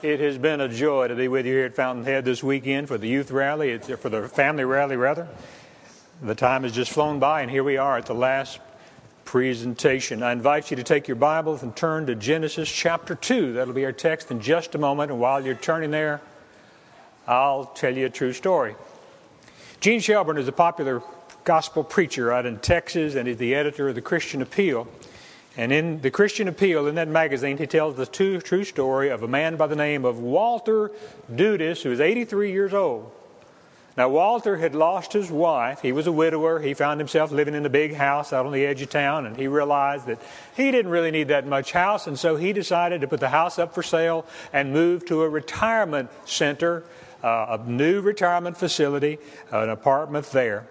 It has been a joy to be with you here at Fountainhead this weekend for the youth rally, it's uh, for the family rally rather. The time has just flown by, and here we are at the last presentation. I invite you to take your Bibles and turn to Genesis chapter 2. That'll be our text in just a moment. And while you're turning there, I'll tell you a true story. Gene Shelburne is a popular gospel preacher out in Texas and he's the editor of the Christian Appeal. And in the Christian Appeal, in that magazine, he tells the true, true story of a man by the name of Walter Dudas, who is 83 years old. Now, Walter had lost his wife. He was a widower. He found himself living in a big house out on the edge of town, and he realized that he didn't really need that much house, and so he decided to put the house up for sale and move to a retirement center, uh, a new retirement facility, an apartment there.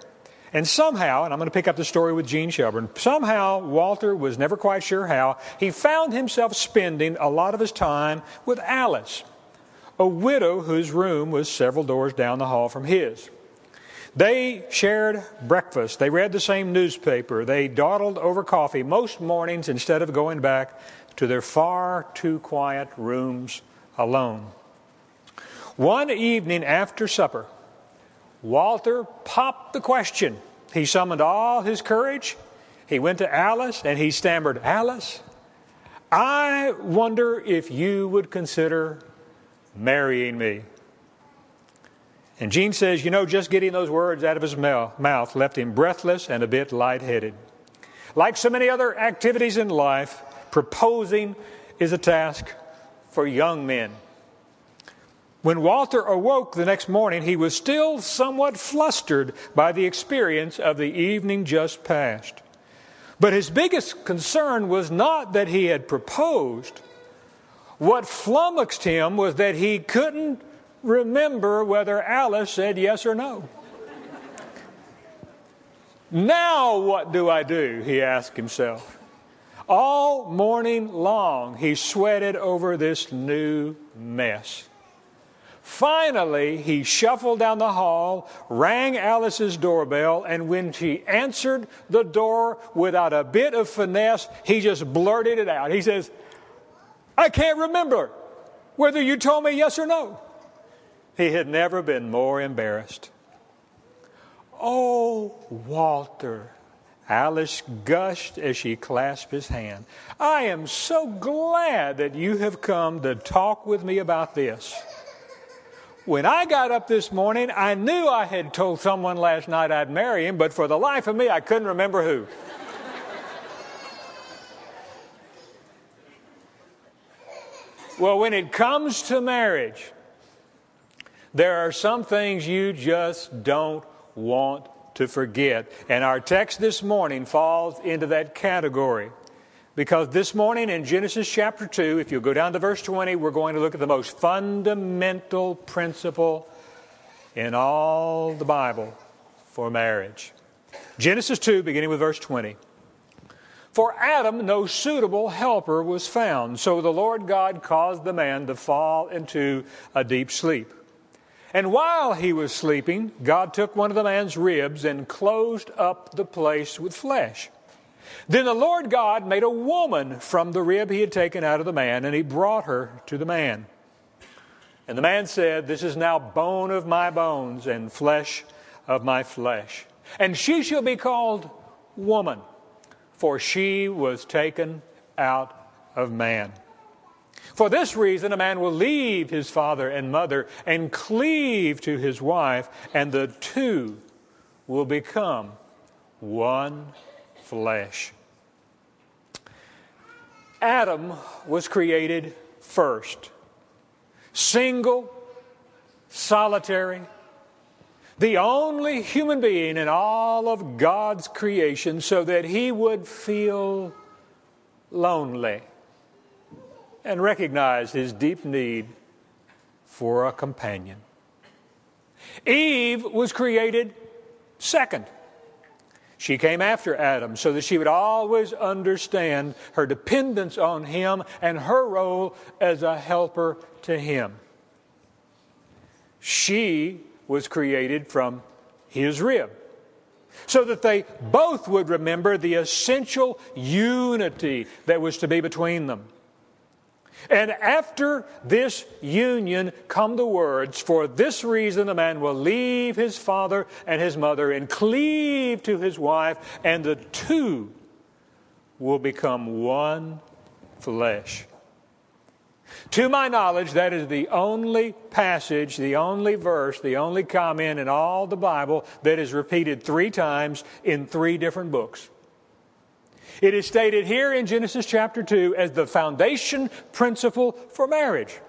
And somehow, and I'm going to pick up the story with Gene Shelburne, somehow Walter was never quite sure how, he found himself spending a lot of his time with Alice, a widow whose room was several doors down the hall from his. They shared breakfast. They read the same newspaper. They dawdled over coffee most mornings instead of going back to their far too quiet rooms alone. One evening after supper, Walter popped the question. He summoned all his courage. He went to Alice and he stammered, Alice, I wonder if you would consider marrying me. And Gene says, you know, just getting those words out of his mouth left him breathless and a bit lightheaded. Like so many other activities in life, proposing is a task for young men. When Walter awoke the next morning, he was still somewhat flustered by the experience of the evening just past. But his biggest concern was not that he had proposed. What flummoxed him was that he couldn't remember whether Alice said yes or no. now, what do I do? He asked himself. All morning long, he sweated over this new mess. Finally, he shuffled down the hall, rang Alice's doorbell, and when she answered the door without a bit of finesse, he just blurted it out. He says, I can't remember whether you told me yes or no. He had never been more embarrassed. Oh, Walter, Alice gushed as she clasped his hand. I am so glad that you have come to talk with me about this. When I got up this morning, I knew I had told someone last night I'd marry him, but for the life of me, I couldn't remember who. well, when it comes to marriage, there are some things you just don't want to forget. And our text this morning falls into that category. Because this morning in Genesis chapter 2, if you go down to verse 20, we're going to look at the most fundamental principle in all the Bible for marriage. Genesis 2, beginning with verse 20. For Adam, no suitable helper was found, so the Lord God caused the man to fall into a deep sleep. And while he was sleeping, God took one of the man's ribs and closed up the place with flesh. Then the Lord God made a woman from the rib he had taken out of the man, and he brought her to the man. And the man said, This is now bone of my bones and flesh of my flesh. And she shall be called woman, for she was taken out of man. For this reason, a man will leave his father and mother and cleave to his wife, and the two will become one flesh. Adam was created first, single, solitary, the only human being in all of God's creation, so that he would feel lonely and recognize his deep need for a companion. Eve was created second. She came after Adam so that she would always understand her dependence on him and her role as a helper to him. She was created from his rib so that they both would remember the essential unity that was to be between them. And after this union come the words, For this reason a man will leave his father and his mother and cleave to his wife, and the two will become one flesh. To my knowledge, that is the only passage, the only verse, the only comment in all the Bible that is repeated three times in three different books. It is stated here in Genesis chapter 2 as the foundation principle for marriage.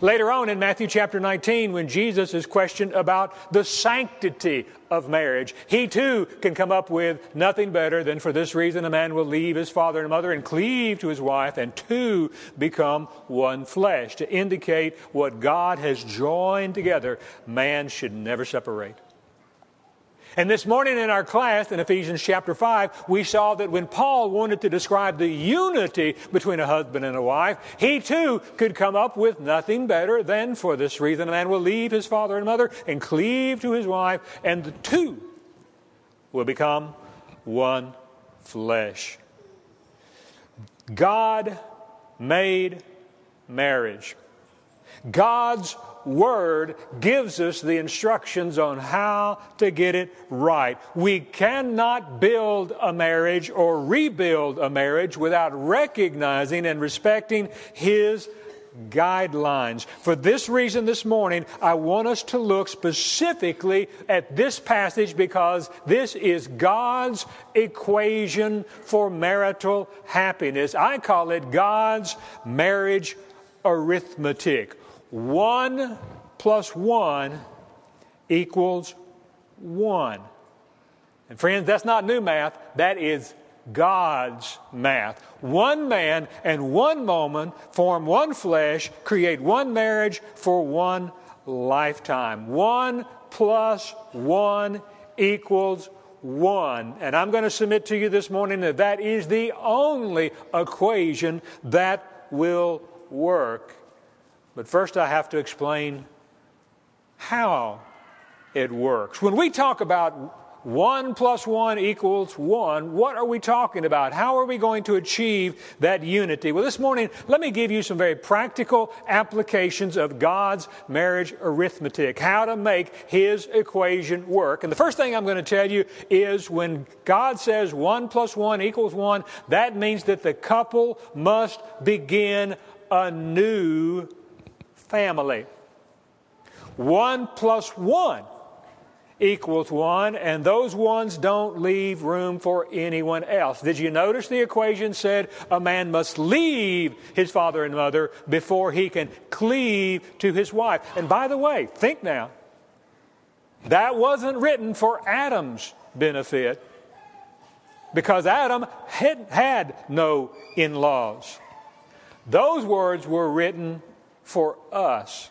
Later on in Matthew chapter 19, when Jesus is questioned about the sanctity of marriage, he too can come up with nothing better than for this reason a man will leave his father and mother and cleave to his wife, and two become one flesh, to indicate what God has joined together, man should never separate. And this morning in our class in Ephesians chapter 5, we saw that when Paul wanted to describe the unity between a husband and a wife, he too could come up with nothing better than for this reason a man will leave his father and mother and cleave to his wife, and the two will become one flesh. God made marriage. God's Word gives us the instructions on how to get it right. We cannot build a marriage or rebuild a marriage without recognizing and respecting His guidelines. For this reason, this morning, I want us to look specifically at this passage because this is God's equation for marital happiness. I call it God's marriage arithmetic. One plus one equals one. And friends, that's not new math, that is God's math. One man and one woman form one flesh, create one marriage for one lifetime. One plus one equals one. And I'm going to submit to you this morning that that is the only equation that will work. But first, I have to explain how it works. When we talk about one plus one equals one, what are we talking about? How are we going to achieve that unity? Well, this morning, let me give you some very practical applications of God's marriage arithmetic, how to make His equation work. And the first thing I'm going to tell you is when God says one plus one equals one, that means that the couple must begin a new family. One plus one equals one, and those ones don't leave room for anyone else. Did you notice the equation said a man must leave his father and mother before he can cleave to his wife? And by the way, think now, that wasn't written for Adam's benefit because Adam had, had no in laws. Those words were written for us.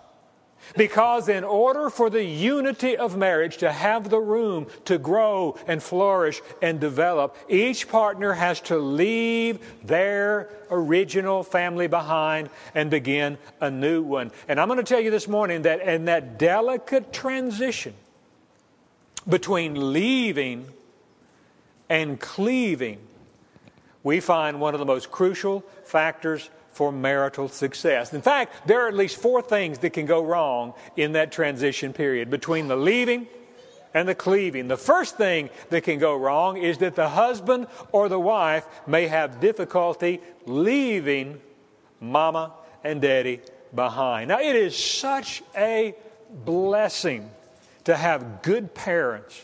Because in order for the unity of marriage to have the room to grow and flourish and develop, each partner has to leave their original family behind and begin a new one. And I'm going to tell you this morning that in that delicate transition between leaving and cleaving, we find one of the most crucial factors for marital success. In fact, there are at least four things that can go wrong in that transition period between the leaving and the cleaving. The first thing that can go wrong is that the husband or the wife may have difficulty leaving mama and daddy behind. Now, it is such a blessing to have good parents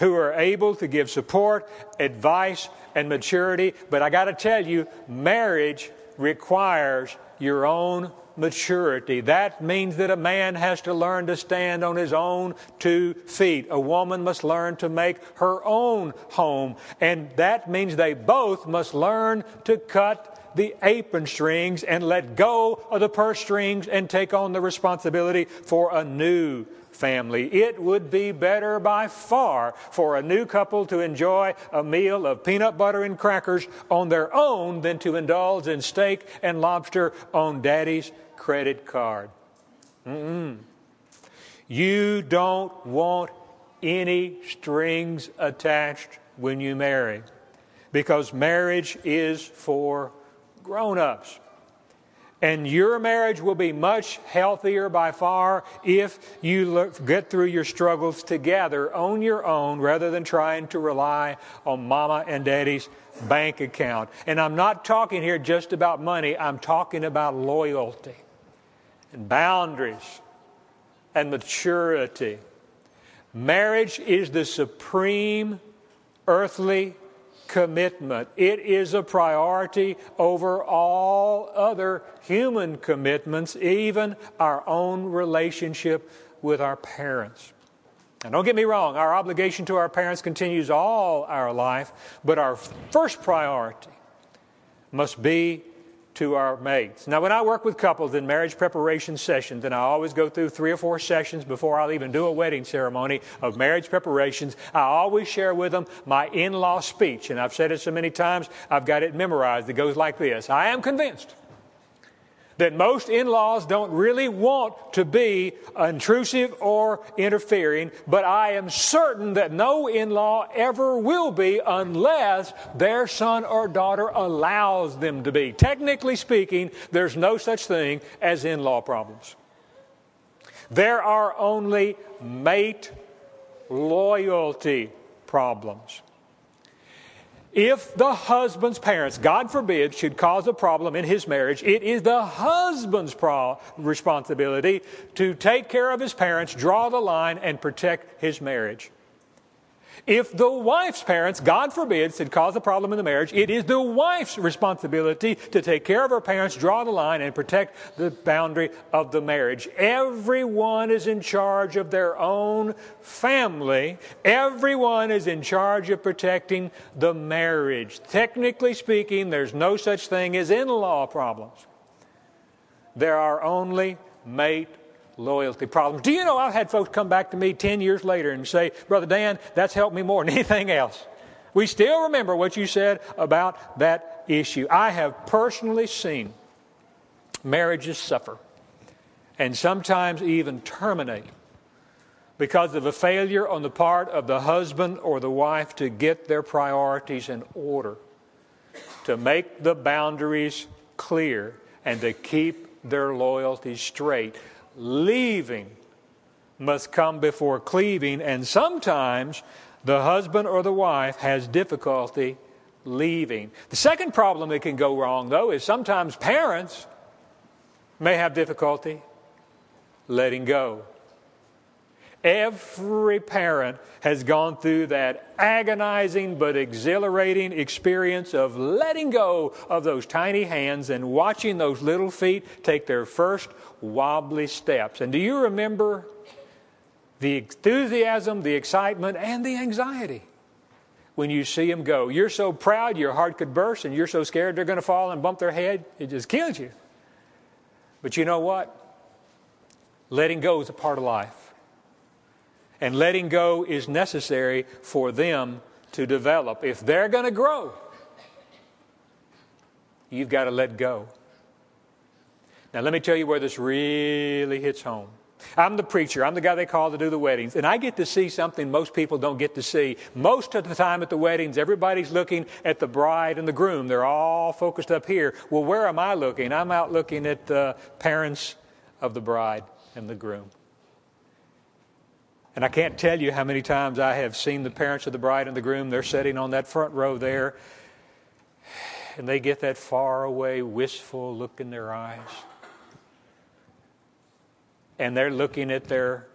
who are able to give support, advice, and maturity. But I got to tell you, marriage requires your own maturity. That means that a man has to learn to stand on his own two feet. A woman must learn to make her own home. And that means they both must learn to cut the apron strings and let go of the purse strings and take on the responsibility for a new family. It would be better by far for a new couple to enjoy a meal of peanut butter and crackers on their own than to indulge in steak and lobster on daddy's credit card. Mm-mm. You don't want any strings attached when you marry because marriage is for grown ups. And your marriage will be much healthier by far if you look, get through your struggles together on your own rather than trying to rely on mama and daddy's bank account. And I'm not talking here just about money, I'm talking about loyalty and boundaries and maturity. Marriage is the supreme earthly commitment. It is a priority over all other human commitments, even our own relationship with our parents. Now, don't get me wrong, our obligation to our parents continues all our life, but our first priority must be to our mates. Now, when I work with couples in marriage preparation sessions, and I always go through three or four sessions before I'll even do a wedding ceremony of marriage preparations, I always share with them my in law speech. And I've said it so many times, I've got it memorized. It goes like this I am convinced that most in laws don't really want to be intrusive or interfering, but I am certain that no in law ever will be unless their son or daughter allows them to be. Technically speaking, there's no such thing as in law problems. There are only mate loyalty problems. If the husband's parents, God forbid, should cause a problem in his marriage, it is the husband's pro- responsibility to take care of his parents, draw the line, and protect his marriage. If the wife's parents, God forbid, should cause a problem in the marriage, it is the wife's responsibility to take care of her parents, draw the line, and protect the boundary of the marriage. Everyone is in charge of their own family. Everyone is in charge of protecting the marriage. Technically speaking, there's no such thing as in law problems. There are only mate loyalty problems. Do you know I've had folks come back to me 10 years later and say, Brother Dan, that's helped me more than anything else. We still remember what you said about that issue. I have personally seen marriages suffer and sometimes even terminate because of a failure on the part of the husband or the wife to get their priorities in order, to make the boundaries clear, and to keep their loyalties straight leaving must come before cleaving, and sometimes the husband or the wife has difficulty leaving. The second problem that can go wrong, though, is sometimes parents may have difficulty letting go. Every parent has gone through that agonizing but exhilarating experience of letting go of those tiny hands and watching those little feet take their first wobbly steps. And do you remember the enthusiasm, the excitement, and the anxiety when you see them go? You're so proud, your heart could burst, and you're so scared they're going to fall and bump their head, it just kills you. But you know what? Letting go is a part of life. And letting go is necessary for them to develop. If they're going to grow, you've got to let go. Now, let me tell you where this really hits home. I'm the preacher. I'm the guy they call to do the weddings. And I get to see something most people don't get to see. Most of the time at the weddings, everybody's looking at the bride and the groom. They're all focused up here. Well, where am I looking? I'm out looking at the parents of the bride and the groom. And I can't tell you how many times I have seen the parents of the bride and the groom. They're sitting on that front row there, and they get that far away, wistful look in their eyes. And they're looking at their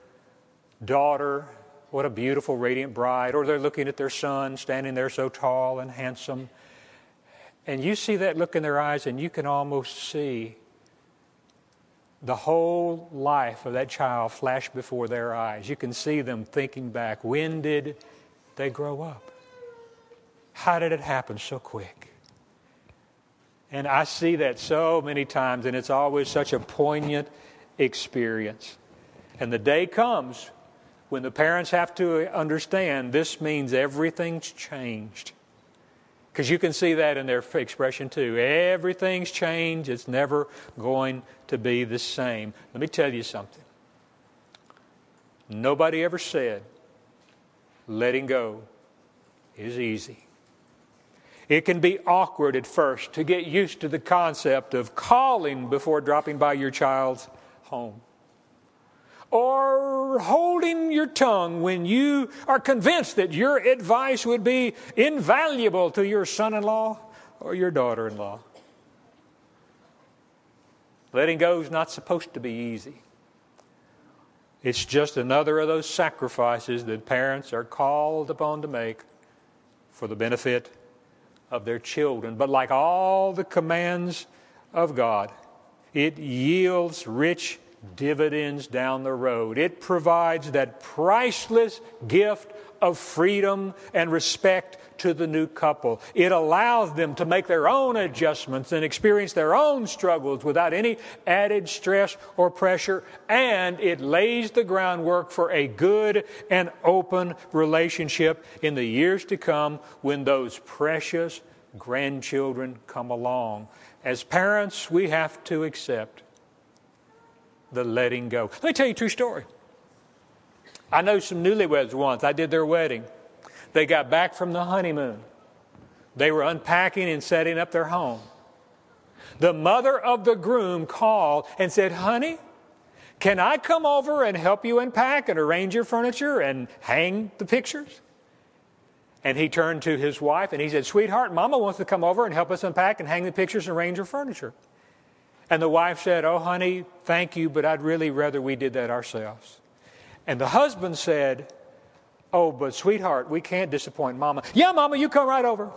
daughter, what a beautiful, radiant bride, or they're looking at their son standing there so tall and handsome. And you see that look in their eyes, and you can almost see the whole life of that child flash before their eyes. You can see them thinking back when did they grow up? How did it happen so quick? And I see that so many times, and it's always such a poignant experience. And the day comes when the parents have to understand this means everything's changed. Because you can see that in their expression too. Everything's changed, it's never going to be the same. Let me tell you something. Nobody ever said letting go is easy. It can be awkward at first to get used to the concept of calling before dropping by your child's home. Or holding your tongue when you are convinced that your advice would be invaluable to your son in law or your daughter in law. Letting go is not supposed to be easy. It's just another of those sacrifices that parents are called upon to make for the benefit of their children. But like all the commands of God, it yields rich dividends down the road. It provides that priceless gift of freedom and respect to the new couple. It allows them to make their own adjustments and experience their own struggles without any added stress or pressure, and it lays the groundwork for a good and open relationship in the years to come when those precious grandchildren come along. As parents, we have to accept the letting go. Let me tell you a true story. I know some newlyweds once. I did their wedding. They got back from the honeymoon. They were unpacking and setting up their home. The mother of the groom called and said, Honey, can I come over and help you unpack and arrange your furniture and hang the pictures? And he turned to his wife and he said, Sweetheart, Mama wants to come over and help us unpack and hang the pictures and arrange your furniture. And the wife said, Oh, honey, thank you, but I'd really rather we did that ourselves. And the husband said, Oh, but sweetheart, we can't disappoint Mama. Yeah, Mama, you come right over.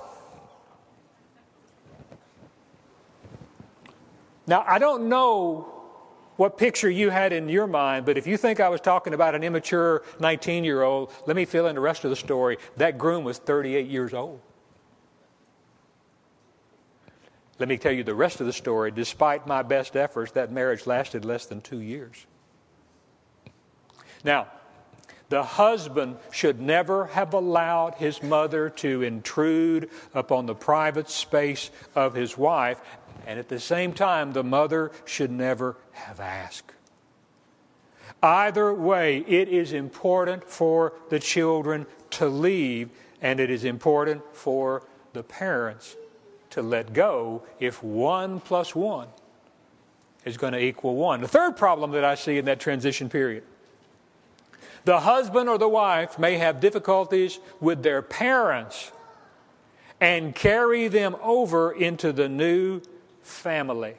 Now, I don't know what picture you had in your mind, but if you think I was talking about an immature 19 year old, let me fill in the rest of the story. That groom was 38 years old. Let me tell you the rest of the story. Despite my best efforts, that marriage lasted less than two years. Now, the husband should never have allowed his mother to intrude upon the private space of his wife, and at the same time, the mother should never have asked. Either way, it is important for the children to leave, and it is important for the parents to let go if one plus one is going to equal one. The third problem that I see in that transition period the husband or the wife may have difficulties with their parents and carry them over into the new family.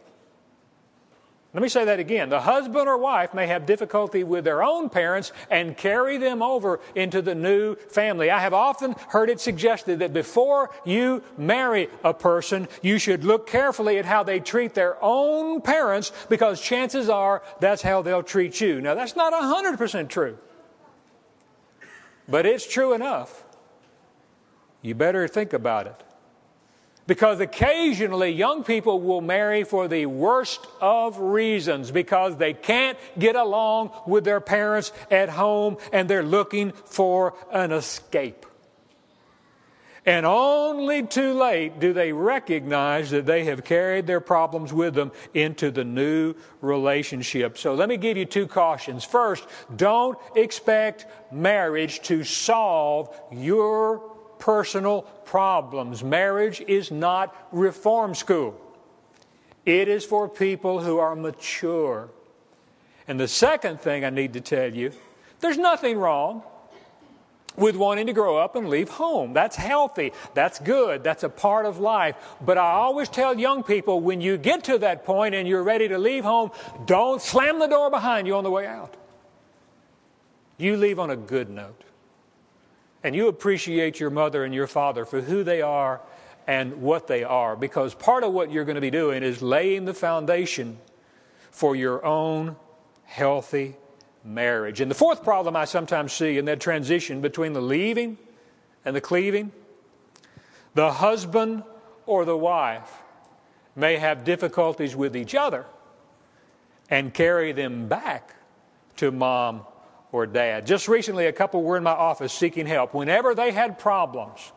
Let me say that again. The husband or wife may have difficulty with their own parents and carry them over into the new family. I have often heard it suggested that before you marry a person, you should look carefully at how they treat their own parents because chances are that's how they'll treat you. Now, that's not 100% true, but it's true enough. You better think about it. Because occasionally young people will marry for the worst of reasons because they can't get along with their parents at home and they're looking for an escape. And only too late do they recognize that they have carried their problems with them into the new relationship. So let me give you two cautions. First, don't expect marriage to solve your personal problems. Marriage is not reform school, it is for people who are mature. And the second thing I need to tell you there's nothing wrong with wanting to grow up and leave home. That's healthy. That's good. That's a part of life. But I always tell young people when you get to that point and you're ready to leave home, don't slam the door behind you on the way out. You leave on a good note and you appreciate your mother and your father for who they are and what they are. Because part of what you're going to be doing is laying the foundation for your own healthy marriage. And the fourth problem I sometimes see in that transition between the leaving and the cleaving the husband or the wife may have difficulties with each other and carry them back to mom or dad. Just recently, a couple were in my office seeking help. Whenever they had problems,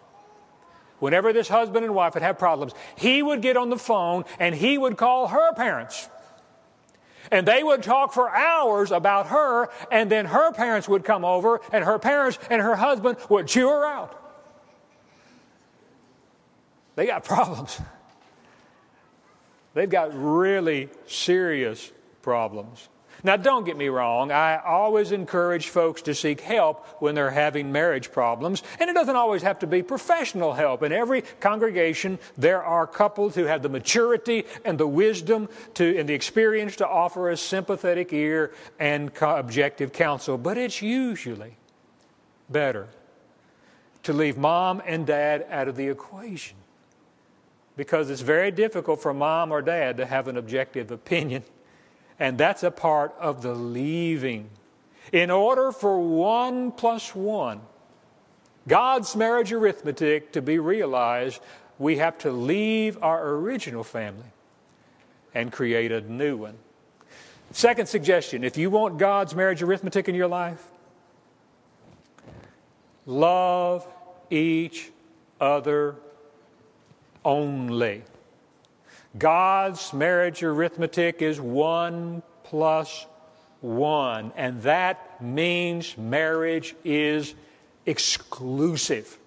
whenever this husband and wife would have problems, he would get on the phone and he would call her parents. And they would talk for hours about her, and then her parents would come over, and her parents and her husband would chew her out. they got problems. They've got really serious problems. Now, don't get me wrong, I always encourage folks to seek help when they're having marriage problems, and it doesn't always have to be professional help. In every congregation, there are couples who have the maturity and the wisdom to, and the experience to offer a sympathetic ear and objective counsel, but it's usually better to leave mom and dad out of the equation because it's very difficult for mom or dad to have an objective opinion and that's a part of the leaving. In order for one plus one, God's marriage arithmetic to be realized, we have to leave our original family and create a new one. Second suggestion if you want God's marriage arithmetic in your life, love each other only. God's marriage arithmetic is one plus one, and that means marriage is exclusive.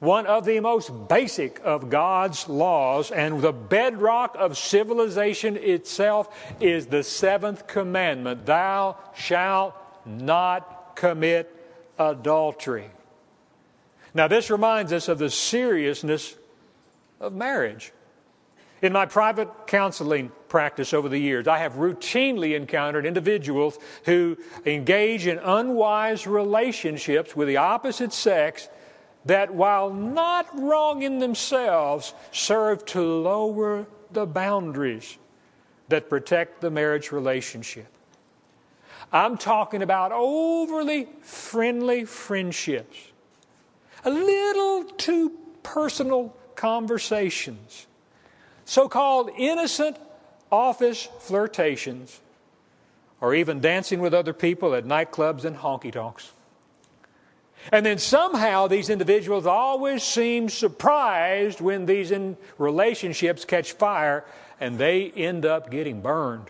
One of the most basic of God's laws and the bedrock of civilization itself is the seventh commandment Thou shalt not commit adultery. Now, this reminds us of the seriousness of marriage. In my private counseling practice over the years, I have routinely encountered individuals who engage in unwise relationships with the opposite sex that, while not wrong in themselves, serve to lower the boundaries that protect the marriage relationship. I'm talking about overly friendly friendships, a little too personal conversations so called innocent office flirtations, or even dancing with other people at nightclubs and honky tonks. And then somehow these individuals always seem surprised when these relationships catch fire and they end up getting burned.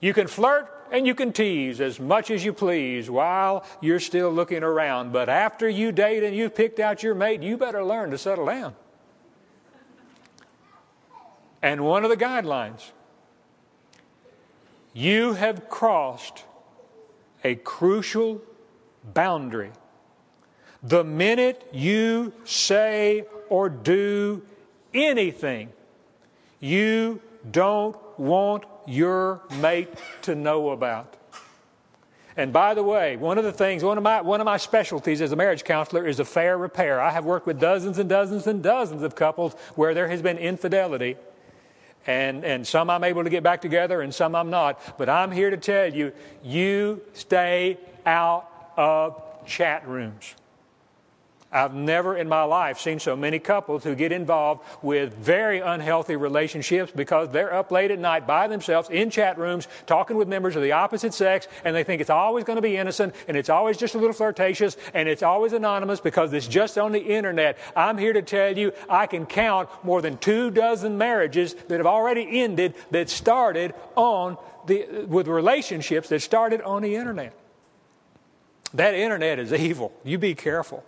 You can flirt and you can tease as much as you please while you're still looking around, but after you date and you've picked out your mate, you better learn to settle down. And one of the guidelines you have crossed a crucial boundary. The minute you say or do anything you don't want your mate to know about. And by the way, one of the things, one of my, one of my specialties as a marriage counselor is affair repair. I have worked with dozens and dozens and dozens of couples where there has been infidelity and, and some I'm able to get back together and some I'm not. But I'm here to tell you, you stay out of chat rooms. I've never in my life seen so many couples who get involved with very unhealthy relationships because they're up late at night by themselves in chat rooms talking with members of the opposite sex and they think it's always going to be innocent and it's always just a little flirtatious and it's always anonymous because it's just on the internet. I'm here to tell you I can count more than two dozen marriages that have already ended that started on the, with relationships that started on the internet. That internet is evil. You be careful.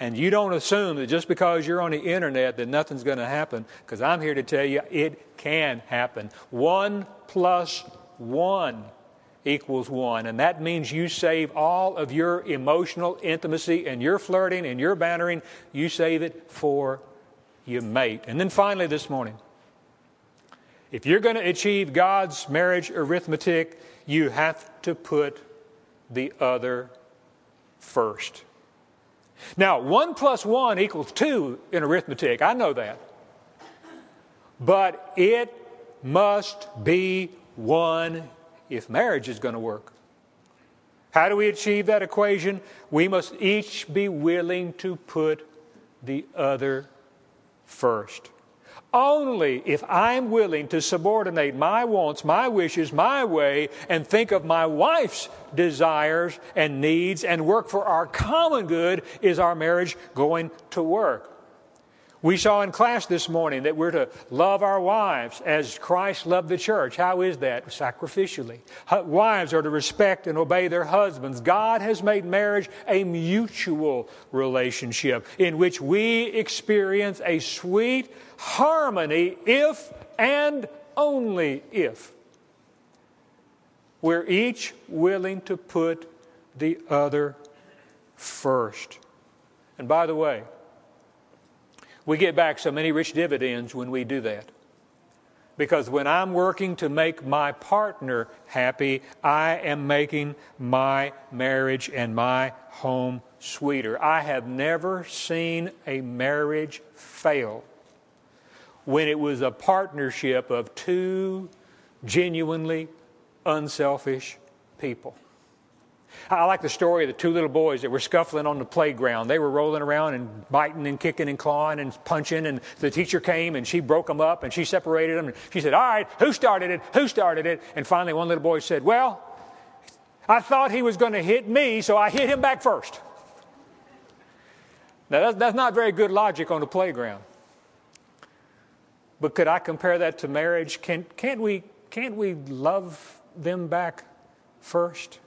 And you don't assume that just because you're on the internet that nothing's going to happen, because I'm here to tell you it can happen. One plus one equals one. And that means you save all of your emotional intimacy and your flirting and your bantering, you save it for your mate. And then finally, this morning, if you're going to achieve God's marriage arithmetic, you have to put the other first. Now, 1 plus 1 equals 2 in arithmetic. I know that. But it must be 1 if marriage is going to work. How do we achieve that equation? We must each be willing to put the other first. Only if I'm willing to subordinate my wants, my wishes, my way, and think of my wife's desires and needs and work for our common good is our marriage going to work. We saw in class this morning that we're to love our wives as Christ loved the church. How is that? Sacrificially. Wives are to respect and obey their husbands. God has made marriage a mutual relationship in which we experience a sweet harmony if and only if we're each willing to put the other first. And by the way, we get back so many rich dividends when we do that. Because when I'm working to make my partner happy, I am making my marriage and my home sweeter. I have never seen a marriage fail when it was a partnership of two genuinely unselfish people. I like the story of the two little boys that were scuffling on the playground. They were rolling around and biting and kicking and clawing and punching, and the teacher came and she broke them up and she separated them. And she said, All right, who started it? Who started it? And finally, one little boy said, Well, I thought he was going to hit me, so I hit him back first. Now, that's, that's not very good logic on the playground. But could I compare that to marriage? Can, can't, we, can't we love them back first?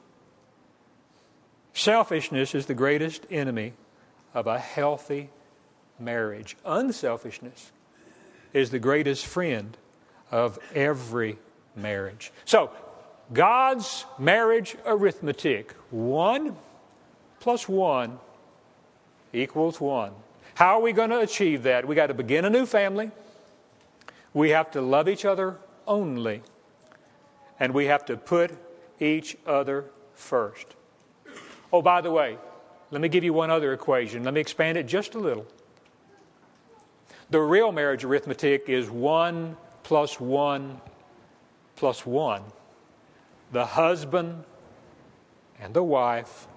Selfishness is the greatest enemy of a healthy marriage. Unselfishness is the greatest friend of every marriage. So, God's marriage arithmetic one plus one equals one. How are we going to achieve that? We got to begin a new family. We have to love each other only. And we have to put each other first. Oh, by the way, let me give you one other equation. Let me expand it just a little. The real marriage arithmetic is 1 plus 1 plus 1. The husband and the wife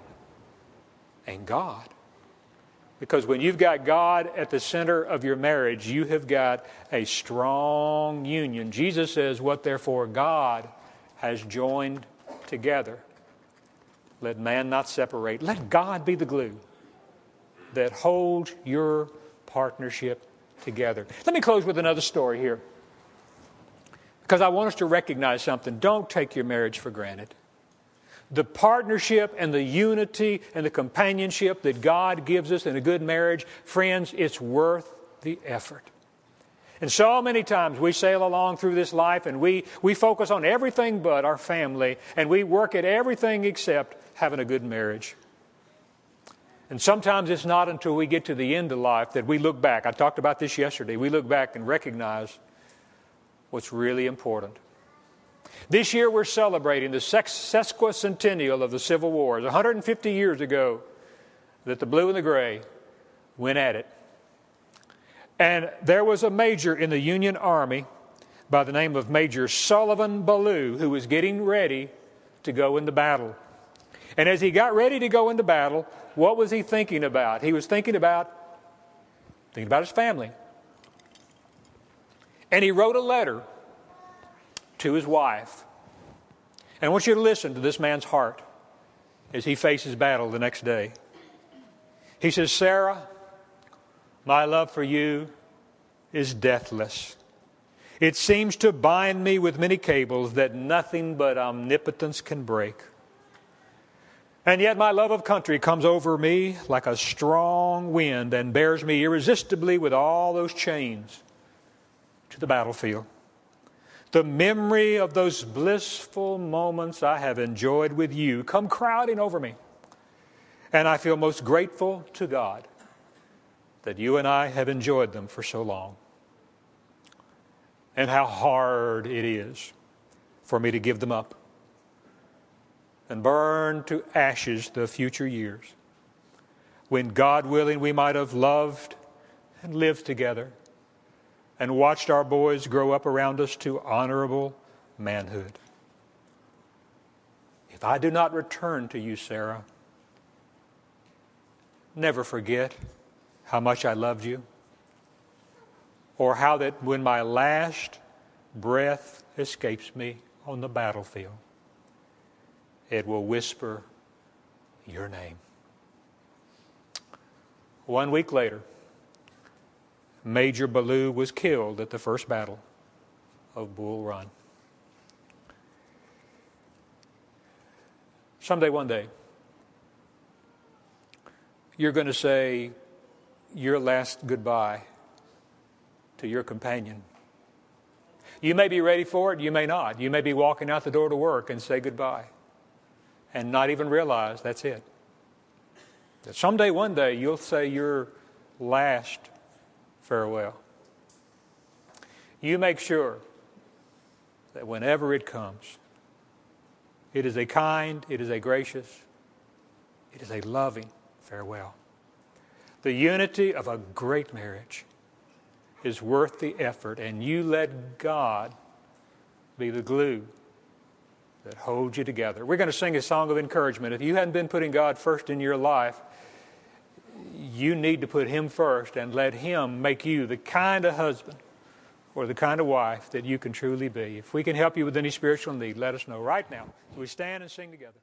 and God. Because when you've got God at the center of your marriage, you have got a strong union. Jesus says, What therefore God has joined together, let man not separate. Let God be the glue that holds your partnership together. Let me close with another story here. Because I want us to recognize something. Don't take your marriage for granted. The partnership and the unity and the companionship that God gives us in a good marriage, friends, it's worth the effort. And so many times we sail along through this life and we, we focus on everything but our family and we work at everything except having a good marriage. And sometimes it's not until we get to the end of life that we look back. I talked about this yesterday. We look back and recognize what's really important. This year we're celebrating the sesquicentennial of the Civil War. It's 150 years ago that the blue and the gray went at it. And there was a major in the Union Army by the name of Major Sullivan Ballou who was getting ready to go into battle. And as he got ready to go into battle, what was he thinking about? He was thinking about thinking about his family. And he wrote a letter to his wife. And I want you to listen to this man's heart as he faces battle the next day. He says, Sarah, my love for you is deathless. It seems to bind me with many cables that nothing but omnipotence can break. And yet, my love of country comes over me like a strong wind and bears me irresistibly with all those chains to the battlefield. The memory of those blissful moments I have enjoyed with you come crowding over me. And I feel most grateful to God that you and I have enjoyed them for so long. And how hard it is for me to give them up and burn to ashes the future years when, God willing, we might have loved and lived together and watched our boys grow up around us to honorable manhood. If I do not return to you, Sarah, never forget how much I loved you, or how that when my last breath escapes me on the battlefield, it will whisper your name. One week later, Major Ballou was killed at the first battle of Bull Run. Someday, one day, you're going to say your last goodbye to your companion. You may be ready for it, you may not. You may be walking out the door to work and say goodbye and not even realize that's it. That someday, one day, you'll say your last farewell. You make sure that whenever it comes, it is a kind, it is a gracious, it is a loving farewell. The unity of a great marriage is worth the effort, and you let God be the glue that holds you together. We're going to sing a song of encouragement. If you hadn't been putting God first in your life, you need to put Him first and let Him make you the kind of husband or the kind of wife that you can truly be. If we can help you with any spiritual need, let us know right now. we stand and sing together.